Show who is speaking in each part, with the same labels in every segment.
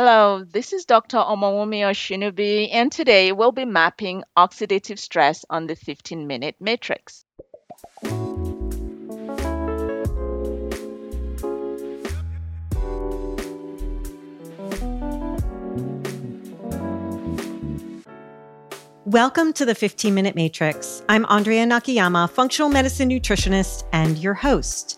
Speaker 1: Hello, this is Dr. Omowumi Oshinubi, and today we'll be mapping oxidative stress on the 15 minute matrix.
Speaker 2: Welcome to the 15 Minute Matrix. I'm Andrea Nakayama, functional medicine nutritionist and your host.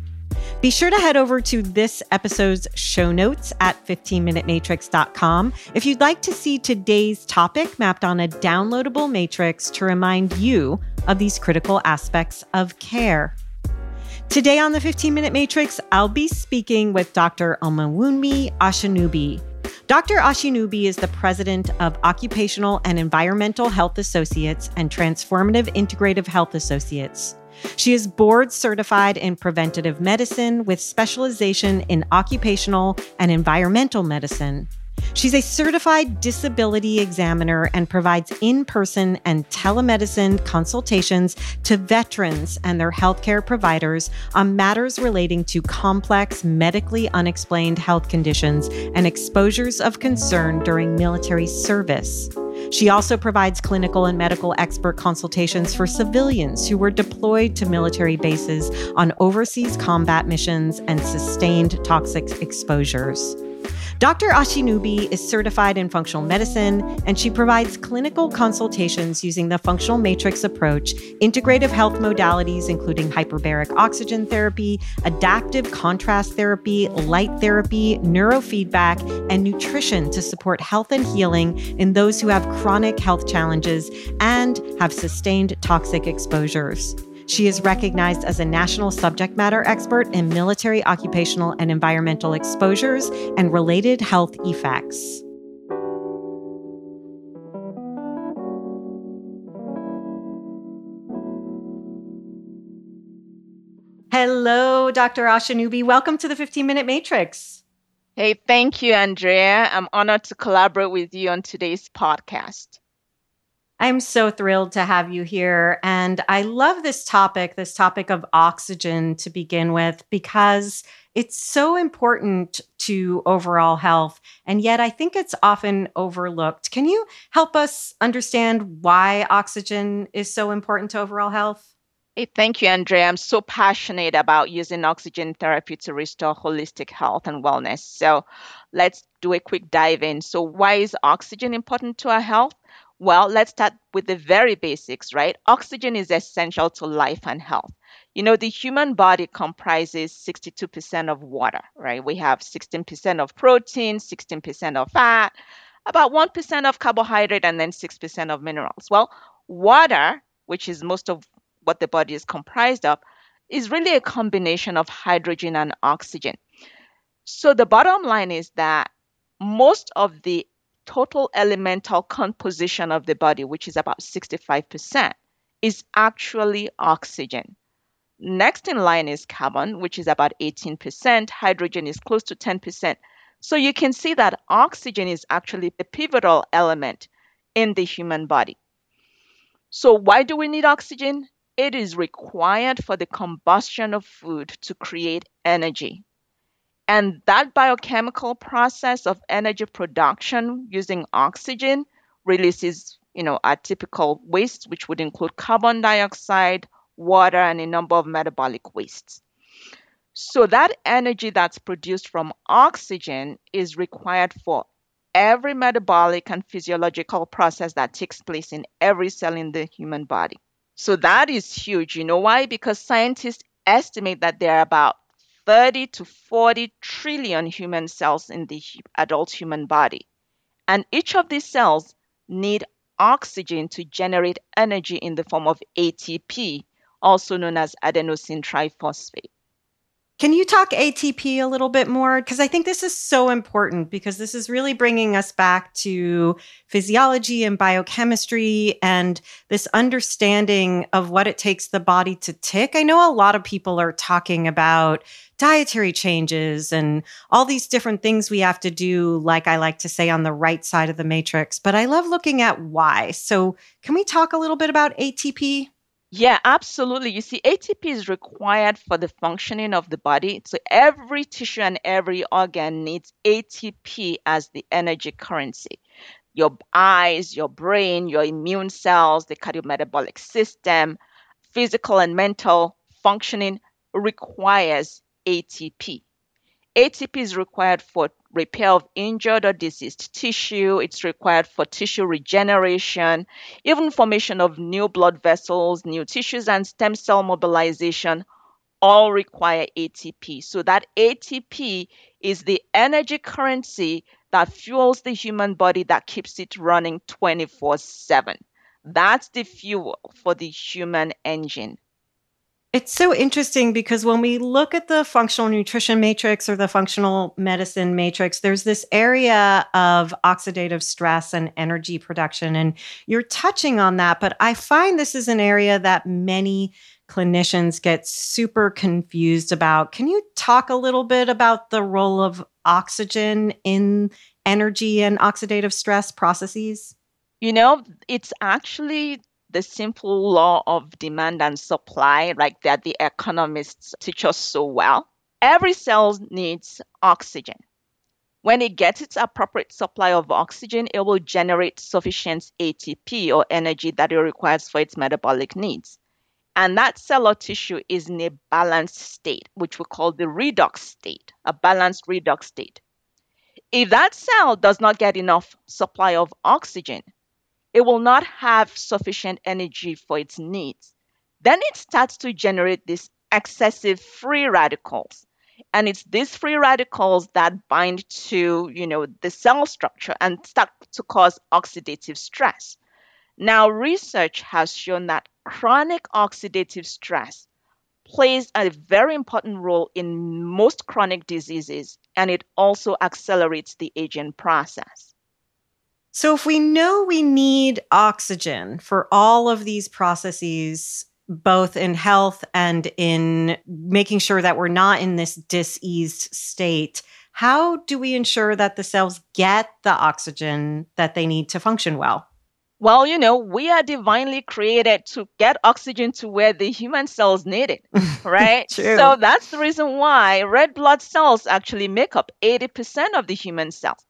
Speaker 2: Be sure to head over to this episode's show notes at 15minutematrix.com if you'd like to see today's topic mapped on a downloadable matrix to remind you of these critical aspects of care. Today on the 15 Minute Matrix, I'll be speaking with Dr. Omowumi Oshinubi. Dr. Oshinubi is the president of Occupational and Environmental Health Associates and Transformative Integrative Health Associates. She is board certified in preventative medicine with specialization in occupational and environmental medicine. She's a certified disability examiner and provides in person and telemedicine consultations to veterans and their healthcare providers on matters relating to complex, medically unexplained health conditions and exposures of concern during military service. She also provides clinical and medical expert consultations for civilians who were deployed to military bases on overseas combat missions and sustained toxic exposures. Dr. Oshinubi is certified in functional medicine, and she provides clinical consultations using the functional matrix approach, integrative health modalities, including hyperbaric oxygen therapy, adaptive contrast therapy, light therapy, neurofeedback, and nutrition to support health and healing in those who have chronic health challenges and have sustained toxic exposures. She is recognized as a national subject matter expert in military, occupational, and environmental exposures and related health effects. Hello, Dr. Oshinubi. Welcome to the 15 Minute Matrix.
Speaker 1: Hey, thank you, Andrea. I'm honored to collaborate with you on today's podcast.
Speaker 2: I'm so thrilled to have you here. And I love this topic, this topic of oxygen to begin with, because it's so important to overall health. And yet I think it's often overlooked. Can you help us understand why oxygen is so important to overall health?
Speaker 1: Hey, thank you, Andrea. I'm so passionate about using oxygen therapy to restore holistic health and wellness. So let's do a quick dive in. So, why is oxygen important to our health? Well, let's start with the very basics, right? Oxygen is essential to life and health. You know, the human body comprises 62% of water, right? We have 16% of protein, 16% of fat, about 1% of carbohydrate, and then 6% of minerals. Well, water, which is most of what the body is comprised of, is really a combination of hydrogen and oxygen. So the bottom line is that most of the total elemental composition of the body, which is about 65%, is actually oxygen. Next in line is carbon, which is about 18%. Hydrogen is close to 10%. So you can see that oxygen is actually the pivotal element in the human body. So, why do we need oxygen? It is required for the combustion of food to create energy. And that biochemical process of energy production using oxygen releases, you know, our typical waste, which would include carbon dioxide, water, and a number of metabolic wastes. So that energy that's produced from oxygen is required for every metabolic and physiological process that takes place in every cell in the human body. So that is huge. You know why? Because scientists estimate that there are about 30 to 40 trillion human cells in the adult human body. And each of these cells need oxygen to generate energy in the form of ATP, also known as adenosine triphosphate.
Speaker 2: Can you talk ATP a little bit more? Because I think this is so important because this is really bringing us back to physiology and biochemistry and this understanding of what it takes the body to tick. I know a lot of people are talking about dietary changes and all these different things we have to do, like I like to say on the right side of the matrix, but I love looking at why. So, can we talk a little bit about ATP?
Speaker 1: Yeah, absolutely. You see, ATP is required for the functioning of the body. So every tissue and every organ needs ATP as the energy currency. Your eyes, your brain, your immune cells, the cardiometabolic system, physical and mental functioning requires ATP. ATP is required for repair of injured or diseased tissue. It's required for tissue regeneration, even formation of new blood vessels, new tissues, and stem cell mobilization all require ATP. So that ATP is the energy currency that fuels the human body that keeps it running 24 7. That's the fuel for the human engine.
Speaker 2: It's so interesting because when we look at the functional nutrition matrix or the functional medicine matrix, there's this area of oxidative stress and energy production. And you're touching on that, but I find this is an area that many clinicians get super confused about. Can you talk a little bit about the role of oxygen in energy and oxidative stress processes?
Speaker 1: You know, it's actually the simple law of demand and supply, like that the economists teach us so well. Every cell needs oxygen. When it gets its appropriate supply of oxygen, it will generate sufficient ATP or energy that it requires for its metabolic needs. And that cell or tissue is in a balanced state, which we call the redox state, a balanced redox state. If that cell does not get enough supply of oxygen, it will not have sufficient energy for its needs. Then it starts to generate these excessive free radicals. And it's these free radicals that bind to, you know, the cell structure and start to cause oxidative stress. Now, research has shown that chronic oxidative stress plays a very important role in most chronic diseases, and it also accelerates the aging process.
Speaker 2: So, if we know we need oxygen for all of these processes, both in health and in making sure that we're not in this diseased state, how do we ensure that the cells get the oxygen that they need to function well?
Speaker 1: Well, you know, we are divinely created to get oxygen to where the human cells need it, right?
Speaker 2: so
Speaker 1: that's the reason why red blood cells actually make up 80% of the human cells.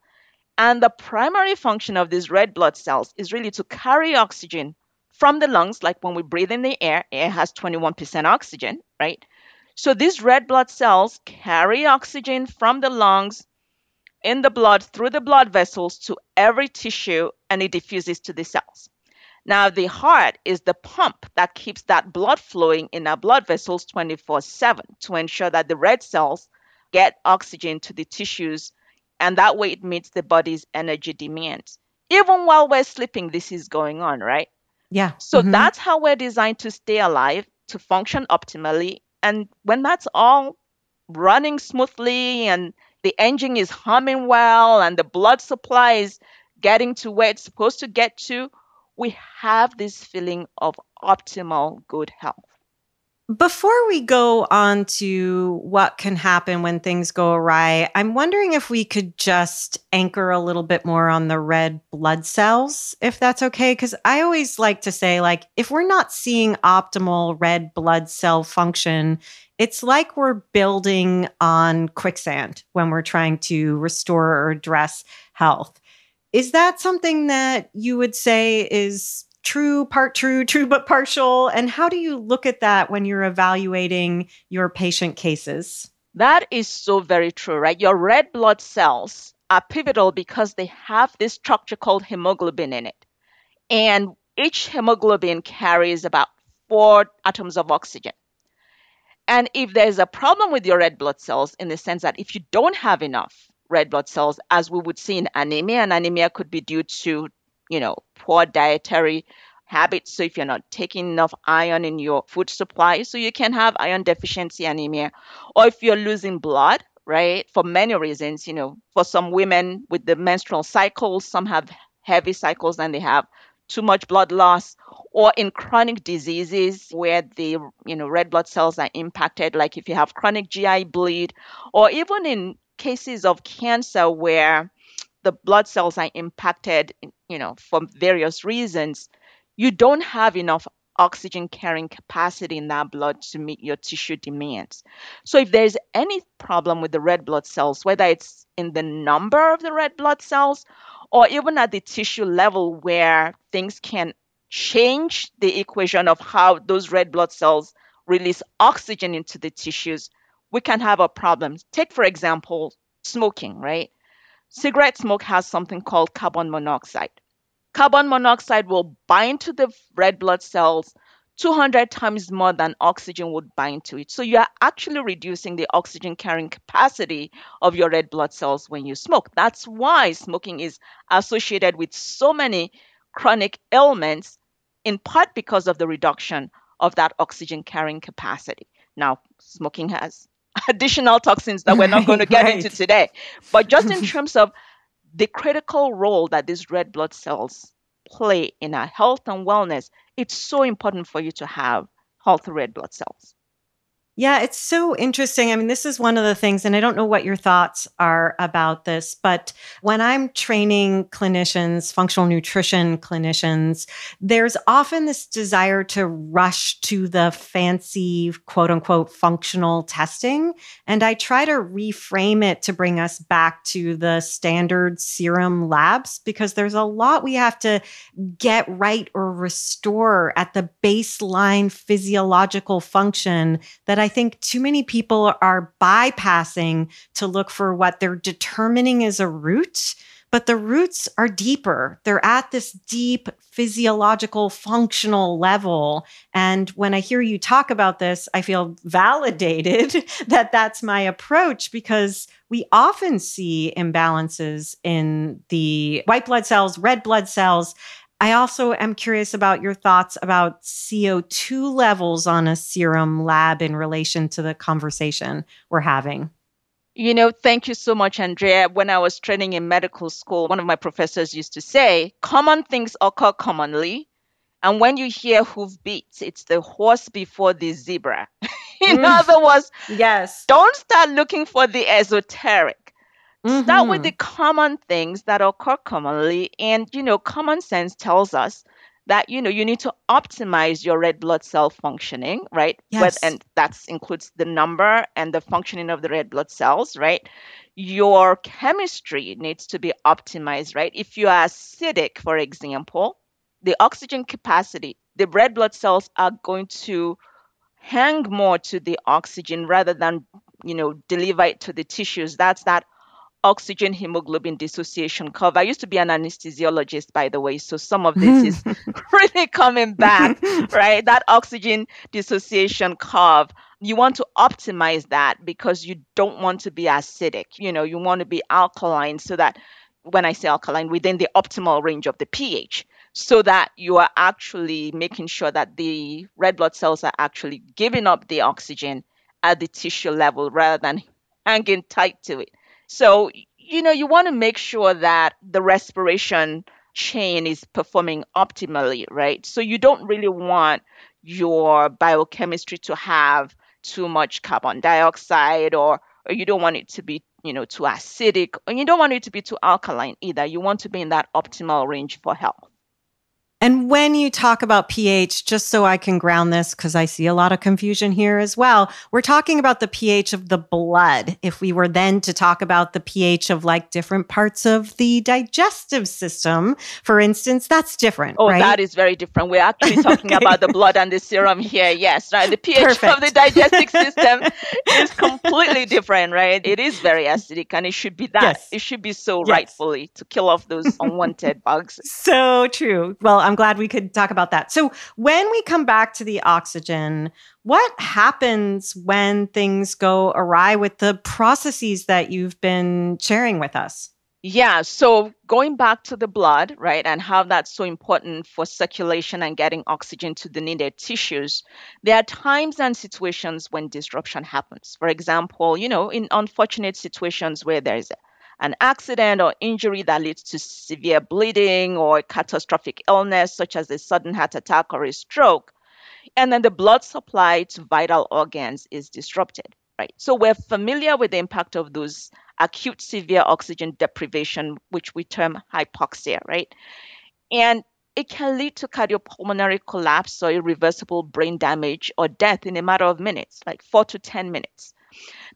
Speaker 1: And the primary function of these red blood cells is really to carry oxygen from the lungs, like when we breathe in the air, air has 21% oxygen, right? So these red blood cells carry oxygen from the lungs in the blood through the blood vessels to every tissue and it diffuses to the cells. Now, the heart is the pump that keeps that blood flowing in our blood vessels 24 7 to ensure that the red cells get oxygen to the tissues and that way it meets the body's energy demands. Even while we're sleeping, this is going on, right?
Speaker 2: Yeah.
Speaker 1: So mm-hmm. that's how we're designed to stay alive, to function optimally. And when that's all running smoothly and the engine is humming well and the blood supply is getting to where it's supposed to get to, we have this feeling of optimal good health.
Speaker 2: Before we go on to what can happen when things go awry, I'm wondering if we could just anchor a little bit more on the red blood cells, if that's okay. Because I always like to say, like, if we're not seeing optimal red blood cell function, it's like we're building on quicksand when we're trying to restore or address health. Is that something that you would say is true, part true, true but partial? And how do you look at that when you're evaluating your patient cases?
Speaker 1: That is so very true, right? Your red blood cells are pivotal because they have this structure called hemoglobin in it. And each hemoglobin carries about four atoms of oxygen. And if there's a problem with your red blood cells, in the sense that if you don't have enough red blood cells, as we would see in anemia, and anemia could be due to, you know, poor dietary habits. So if you're not taking enough iron in your food supply, so you can have iron deficiency anemia, or if you're losing blood, right? For many reasons, you know, for some women with the menstrual cycles, some have heavy cycles and they have too much blood loss or in chronic diseases where the you know red blood cells are impacted like if you have chronic GI bleed or even in cases of cancer where the blood cells are impacted you know for various reasons you don't have enough oxygen carrying capacity in that blood to meet your tissue demands. So, if there's any problem with the red blood cells, whether it's in the number of the red blood cells or even at the tissue level where things can change the equation of how those red blood cells release oxygen into the tissues, we can have a problem. Take, for example, smoking, right? Cigarette smoke has something called carbon monoxide. Carbon monoxide will bind to the red blood cells 200 times more than oxygen would bind to it. So you are actually reducing the oxygen carrying capacity of your red blood cells when you smoke. That's why smoking is associated with so many chronic ailments, in part because of the reduction of that oxygen carrying capacity. Now, smoking has additional toxins that we're not going to get right. into today. But just in terms of the critical role that these red blood cells play in our health and wellness, it's so important for you to have healthy red blood cells.
Speaker 2: Yeah, it's so interesting. I mean, this is one of the things, and I don't know what your thoughts are about this, but when I'm training clinicians, functional nutrition clinicians, there's often this desire to rush to the fancy, quote unquote, functional testing. And I try to reframe it to bring us back to the standard serum labs because there's a lot we have to get right or restore at the baseline physiological function that I think too many people are bypassing to look for what they're determining is a root, but the roots are deeper. They're at this deep physiological, functional level. And when I hear you talk about this, I feel validated that that's my approach because we often see imbalances in the white blood cells, red blood cells, I also am curious about your thoughts about CO2 levels on a serum lab in relation to the conversation we're having.
Speaker 1: You know, thank you so much, Andrea. When I was training in medical school, one of my professors used to say, common things occur commonly. And when you hear hoofbeats, it's the horse before the zebra. in mm. other words,
Speaker 2: yes.
Speaker 1: Don't start looking for the esoteric. Mm-hmm. Start with the common things that occur commonly. And, you know, common sense tells us that, you know, you need to optimize your red blood cell functioning, right?
Speaker 2: Yes.
Speaker 1: and that includes the number and the functioning of the red blood cells, right? Your chemistry needs to be optimized, right? If you are acidic, for example, the oxygen capacity, the red blood cells are going to hang more to the oxygen rather than you know deliver it to the tissues that's that oxygen hemoglobin dissociation curve. I used to be an anesthesiologist, by the way, so some of this is really coming back, right? That oxygen dissociation curve. You want to optimize that because you don't want to be acidic. You know, you want to be alkaline so that when I say alkaline, within the optimal range of the pH, so that you are actually making sure that the red blood cells are actually giving up the oxygen at the tissue level rather than hanging tight to it. So, you know, you want to make sure that the respiration chain is performing optimally, right? So you don't really want your biochemistry to have too much carbon dioxide or, or you don't want it to be, you know, too acidic and you don't want it to be too alkaline either. You want to be in that optimal range for health.
Speaker 2: And when you talk about pH, just so I can ground this, because I see a lot of confusion here as well, we're talking about the pH of the blood. If we were then to talk about the pH of like different parts of the digestive system, for instance, that's different.
Speaker 1: Oh,
Speaker 2: right?
Speaker 1: that is very different. We're actually talking okay. about the blood and the serum here. Yes, right. The pH Perfect. of the digestive system is completely different, right? It is very acidic and it should be that. Yes. It should be so yes. rightfully to kill off those unwanted bugs.
Speaker 2: So true. Well, I'm glad we could talk about that. So, when we come back to the oxygen, what happens when things go awry with the processes that you've been sharing with us?
Speaker 1: Yeah, so going back to the blood, right, and how that's so important for circulation and getting oxygen to the needed tissues, there are times and situations when disruption happens. For example, you know, in unfortunate situations where there's an accident or injury that leads to severe bleeding or catastrophic illness, such as a sudden heart attack or a stroke, and then the blood supply to vital organs is disrupted right? So we're familiar with the impact of those acute severe oxygen deprivation, which we term hypoxia, right? And it can lead to cardiopulmonary collapse or irreversible brain damage or death in a matter of minutes, like four to 10 minutes.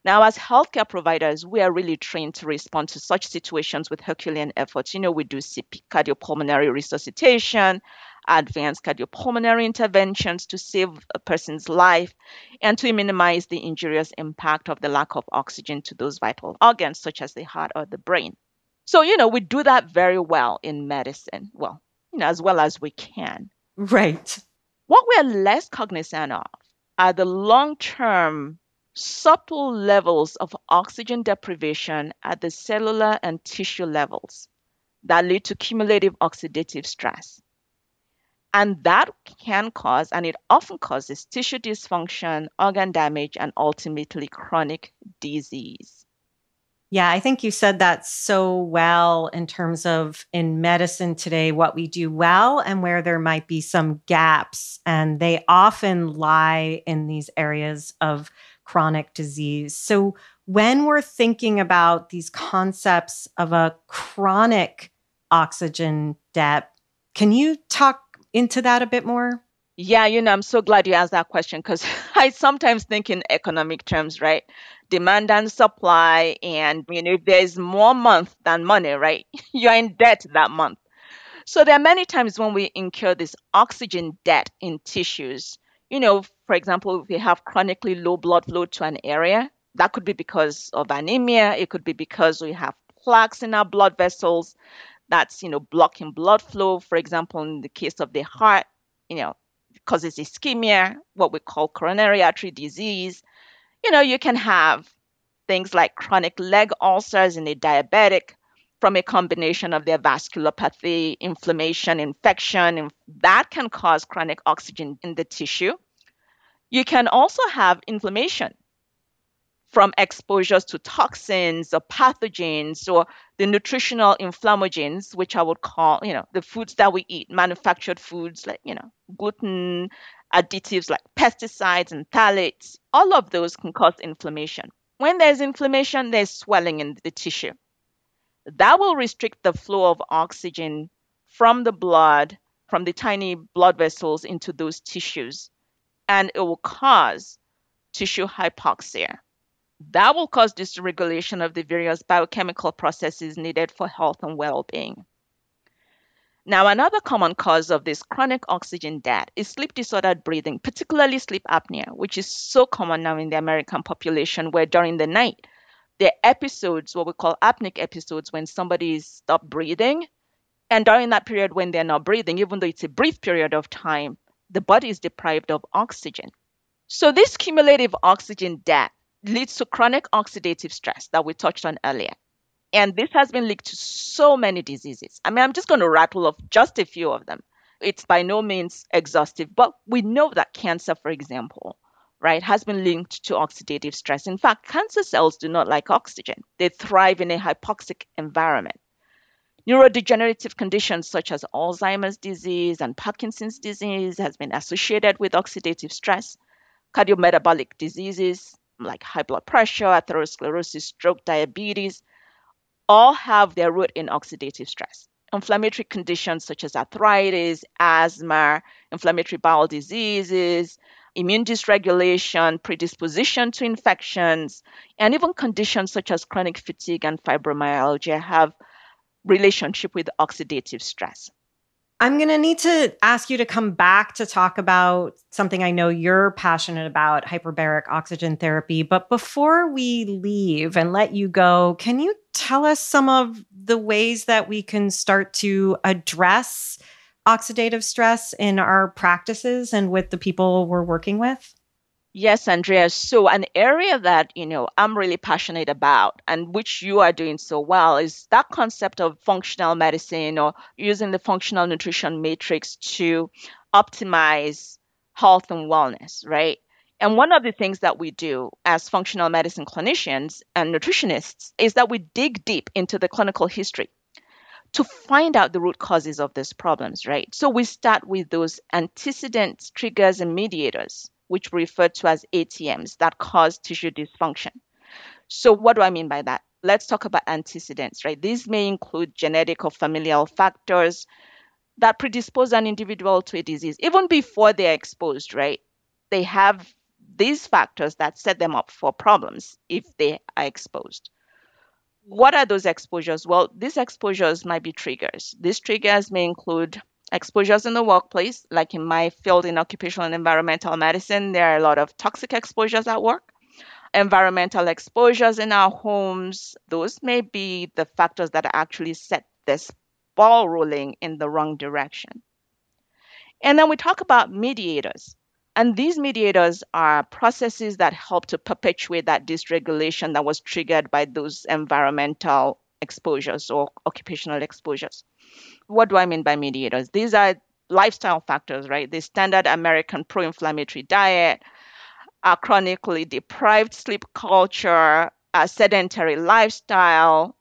Speaker 1: Now, as healthcare providers, we are really trained to respond to such situations with Herculean efforts. You know, we do CP, cardiopulmonary resuscitation, advanced cardiopulmonary interventions to save a person's life and to minimize the injurious impact of the lack of oxygen to those vital organs, such as the heart or the brain. So, you know, we do that very well in medicine. Well, you know, as well as we can.
Speaker 2: Right.
Speaker 1: What we're less cognizant of are the long term subtle levels of oxygen deprivation at the cellular and tissue levels that lead to cumulative oxidative stress. And that can cause, and it often causes, tissue dysfunction, organ damage, and ultimately chronic disease.
Speaker 2: Yeah, I think you said that so well in terms of in medicine today, what we do well and where there might be some gaps. And they often lie in these areas of chronic disease. So, when we're thinking about these concepts of a chronic oxygen debt, can you talk into that a bit more?
Speaker 1: Yeah, you know, I'm so glad you asked that question because I sometimes think in economic terms, right? Demand and supply. And, you know, if there's more month than money, right? You're in debt that month. So there are many times when we incur this oxygen debt in tissues you know, for example, if we have chronically low blood flow to an area, that could be because of anemia. It could be because we have plaques in our blood vessels that's, you know, blocking blood flow. For example, in the case of the heart, you know, causes ischemia, what we call coronary artery disease. You know, you can have things like chronic leg ulcers in a diabetic from a combination of their vasculopathy, inflammation, infection, and that can cause chronic oxygen in the tissue. You can also have inflammation from exposures to toxins or pathogens or the nutritional inflammagens, which I would call, you know, the foods that we eat, manufactured foods like, you know, gluten, additives like pesticides and phthalates. All of those can cause inflammation. When there's inflammation, there's swelling in the tissue. That will restrict the flow of oxygen from the blood, from the tiny blood vessels into those tissues, and it will cause tissue hypoxia. That will cause dysregulation of the various biochemical processes needed for health and well being. Now, another common cause of this chronic oxygen debt is sleep disordered breathing, particularly sleep apnea, which is so common now in the American population, where during the night there are episodes, what we call apneic episodes, when somebody is stopped breathing. And during that period when they're not breathing, even though it's a brief period of time, the body is deprived of oxygen. So this cumulative oxygen debt leads to chronic oxidative stress that we touched on earlier. And this has been linked to so many diseases. I mean, I'm just going to rattle off just a few of them. It's by no means exhaustive, but we know that cancer, for example, right, has been linked to oxidative stress. In fact, cancer cells do not like oxygen, they thrive in a hypoxic environment. Neurodegenerative conditions such as Alzheimer's disease and Parkinson's disease has been associated with oxidative stress. Cardiometabolic diseases like high blood pressure, atherosclerosis, stroke, diabetes, all have their root in oxidative stress. Inflammatory conditions such as arthritis, asthma, inflammatory bowel diseases, immune dysregulation, predisposition to infections, and even conditions such as chronic fatigue and fibromyalgia have relationship with oxidative stress.
Speaker 2: I'm going to need to ask you to come back to talk about something I know you're passionate about hyperbaric oxygen therapy. But before we leave and let you go, can you tell us some of the ways that we can start to address oxidative stress in our practices and with the people we're working with?
Speaker 1: Yes, Andrea. So, an area that, you know, I'm really passionate about and which you are doing so well is that concept of functional medicine or using the functional nutrition matrix to optimize health and wellness, right? And one of the things that we do as functional medicine clinicians and nutritionists is that we dig deep into the clinical history to find out the root causes of these problems, right? So we start with those antecedent triggers, and mediators which we refer to as ATMs, that cause tissue dysfunction. So, what do I mean by that? Let's talk about antecedents, right? These may include genetic or familial factors that predispose an individual to a disease even before they're exposed, right? They have these factors that set them up for problems if they are exposed. What are those exposures? Well, these exposures might be triggers. These triggers may include exposures in the workplace, like in my field in occupational and environmental medicine, there are a lot of toxic exposures at work. Environmental exposures in our homes, those may be the factors that actually set this ball rolling in the wrong direction. And then we talk about mediators. And these mediators are processes that help to perpetuate that dysregulation that was triggered by those environmental exposures or occupational exposures. What do I mean by mediators? These are lifestyle factors, right? The standard American pro inflammatory diet, a chronically deprived sleep culture, a sedentary lifestyle,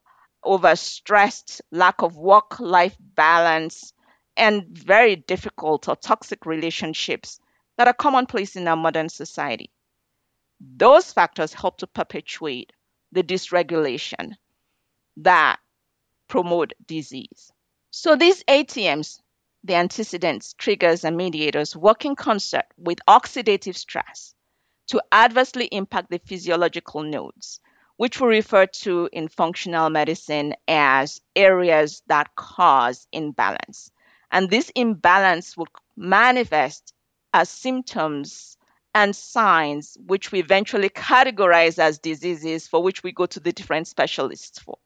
Speaker 1: overstressed, lack of work life balance, and very difficult or toxic relationships that are commonplace in our modern society. Those factors help to perpetuate the dysregulation that promote disease. So these ATMs, the antecedents, triggers, and mediators work in concert with oxidative stress to adversely impact the physiological nodes, which we refer to in functional medicine as areas that cause imbalance. And this imbalance will manifest as symptoms and signs, which we eventually categorize as diseases for which we go to the different specialists for.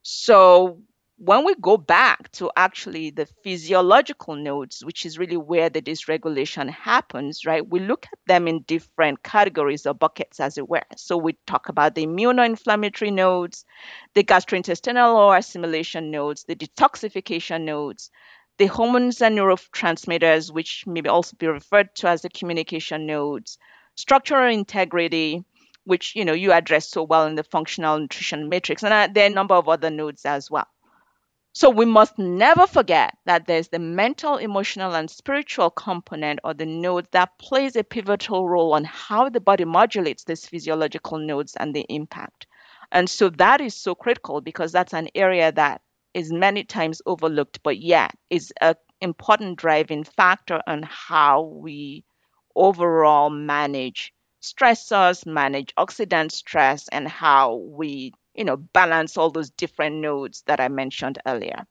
Speaker 1: So, when we go back to actually the physiological nodes, which is really where the dysregulation happens, right, we look at them in different categories or buckets, as it were. So we talk about the immunoinflammatory nodes, the gastrointestinal or assimilation nodes, the detoxification nodes, the hormones and neurotransmitters, which may also be referred to as the communication nodes, structural integrity, which you know you address so well in the functional nutrition matrix, and uh, there are a number of other nodes as well. So we must never forget that there's the mental, emotional, and spiritual component or the node that plays a pivotal role on how the body modulates these physiological nodes and the impact. And so that is so critical because that's an area that is many times overlooked, but yet is an important driving factor on how we overall manage stressors, manage oxidant stress, and how we you know, balance all those different nodes that I mentioned earlier.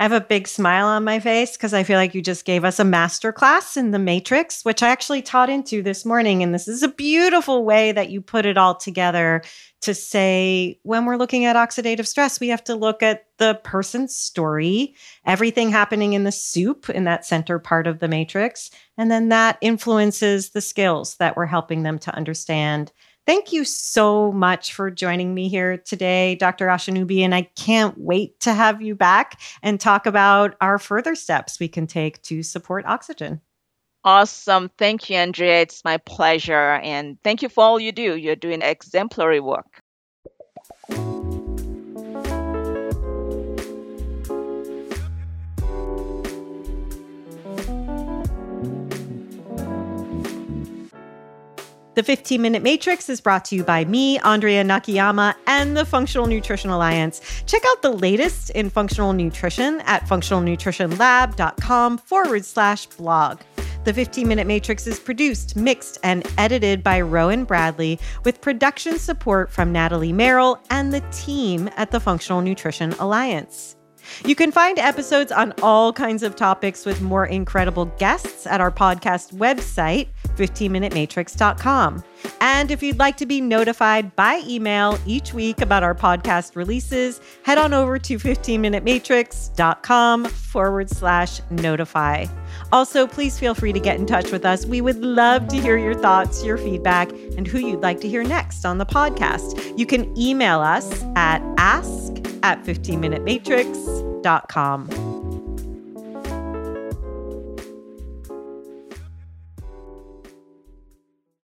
Speaker 2: I have a big smile on my face because I feel like you just gave us a master class in the matrix, which I actually taught into this morning. And this is a beautiful way that you put it all together to say when we're looking at oxidative stress, we have to look at the person's story, everything happening in the soup in that center part of the matrix. And then that influences the skills that we're helping them to understand Thank you so much for joining me here today, Dr. Oshinubi. And I can't wait to have you back and talk about our further steps we can take to support oxygen.
Speaker 1: Awesome. Thank you, Andrea. It's my pleasure. And thank you for all you do. You're doing exemplary work.
Speaker 2: The 15 Minute Matrix is brought to you by me, Andrea Nakayama, and the Functional Nutrition Alliance. Check out the latest in functional nutrition at functionalnutritionlab.com forward slash blog. The 15 Minute Matrix is produced, mixed, and edited by Rowan Bradley with production support from Natalie Merrill and the team at the Functional Nutrition Alliance. You can find episodes on all kinds of topics with more incredible guests at our podcast website, 15minutematrix.com. And if you'd like to be notified by email each week about our podcast releases, head on over to 15minutematrix.com forward slash notify. Also, please feel free to get in touch with us. We would love to hear your thoughts, your feedback, and who you'd like to hear next on the podcast. You can email us at ask at 15minutematrix.com.